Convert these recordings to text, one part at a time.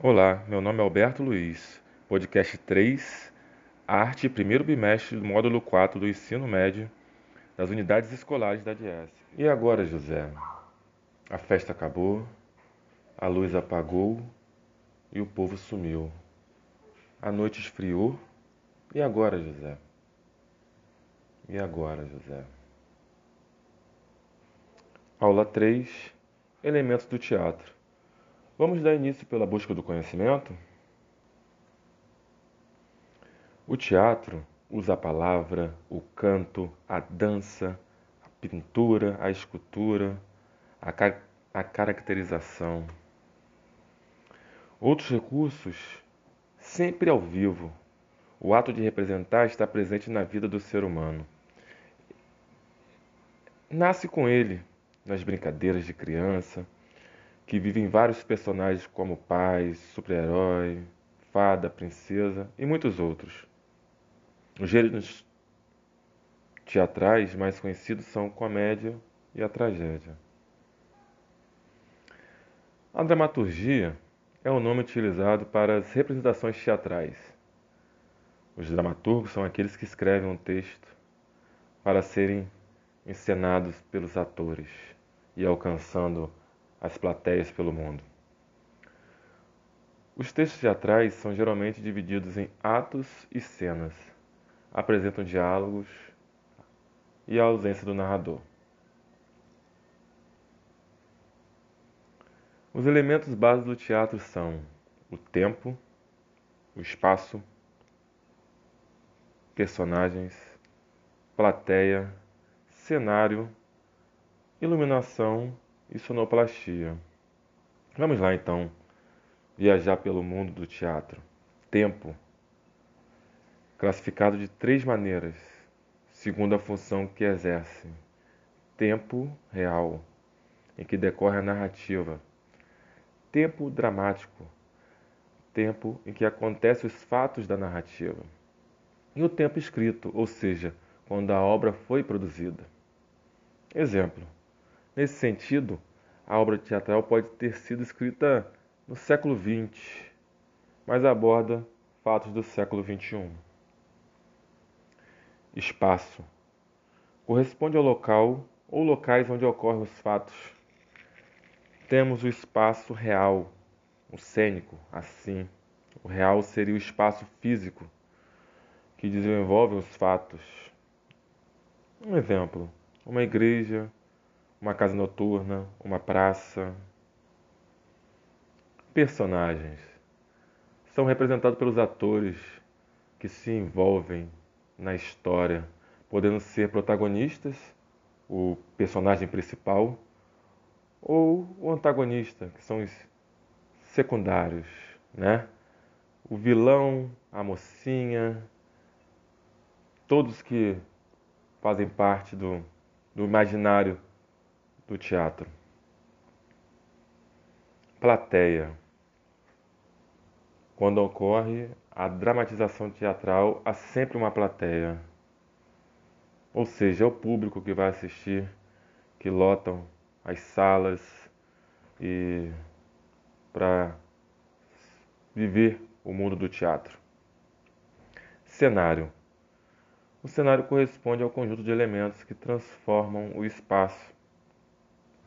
Olá, meu nome é Alberto Luiz, podcast 3, Arte, primeiro bimestre do módulo 4 do ensino médio das unidades escolares da DS. E agora, José? A festa acabou, a luz apagou e o povo sumiu. A noite esfriou. E agora, José? E agora, José? Aula 3 Elementos do teatro. Vamos dar início pela busca do conhecimento? O teatro usa a palavra, o canto, a dança, a pintura, a escultura, a, a caracterização. Outros recursos, sempre ao vivo. O ato de representar está presente na vida do ser humano. Nasce com ele, nas brincadeiras de criança, que vivem vários personagens como pais, super-herói, fada, princesa e muitos outros. Os gêneros teatrais mais conhecidos são comédia e a tragédia. A dramaturgia é o nome utilizado para as representações teatrais. Os dramaturgos são aqueles que escrevem um texto para serem encenados pelos atores e alcançando as plateias pelo mundo. Os textos teatrais são geralmente divididos em atos e cenas, apresentam diálogos e a ausência do narrador. Os elementos básicos do teatro são o tempo, o espaço, personagens, plateia, cenário, iluminação e sonoplastia. Vamos lá então viajar pelo mundo do teatro. Tempo, classificado de três maneiras, segundo a função que exerce: tempo real, em que decorre a narrativa, tempo dramático, tempo em que acontecem os fatos da narrativa, e o tempo escrito, ou seja, quando a obra foi produzida. Exemplo: Nesse sentido, a obra teatral pode ter sido escrita no século XX, mas aborda fatos do século XXI. Espaço corresponde ao local ou locais onde ocorrem os fatos. Temos o espaço real, o cênico, assim. O real seria o espaço físico que desenvolve os fatos. Um exemplo: uma igreja, uma casa noturna, uma praça. Personagens são representados pelos atores que se envolvem na história, podendo ser protagonistas, o personagem principal, ou o antagonista, que são os secundários, né? O vilão, a mocinha, todos que fazem parte do, do imaginário do teatro. Plateia. Quando ocorre a dramatização teatral, há sempre uma plateia. Ou seja, é o público que vai assistir, que lotam as salas e para viver o mundo do teatro. Cenário. O cenário corresponde ao conjunto de elementos que transformam o espaço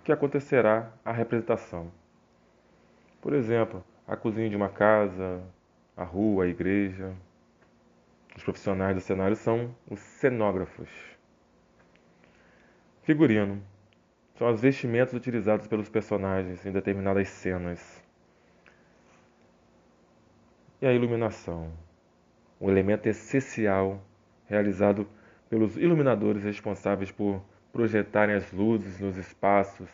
que acontecerá a representação. Por exemplo, a cozinha de uma casa, a rua, a igreja. Os profissionais do cenário são os cenógrafos. Figurino são as vestimentas utilizadas pelos personagens em determinadas cenas. E a iluminação, um elemento essencial realizado pelos iluminadores responsáveis por projetarem as luzes nos espaços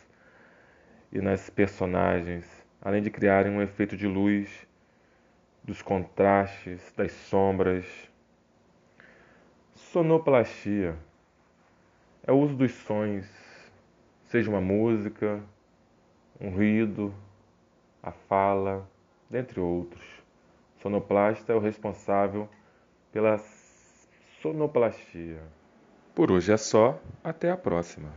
e nas personagens, além de criarem um efeito de luz, dos contrastes, das sombras. Sonoplastia é o uso dos sons, seja uma música, um ruído, a fala, dentre outros. Sonoplasta é o responsável pela sonoplastia. Por hoje é só, até a próxima.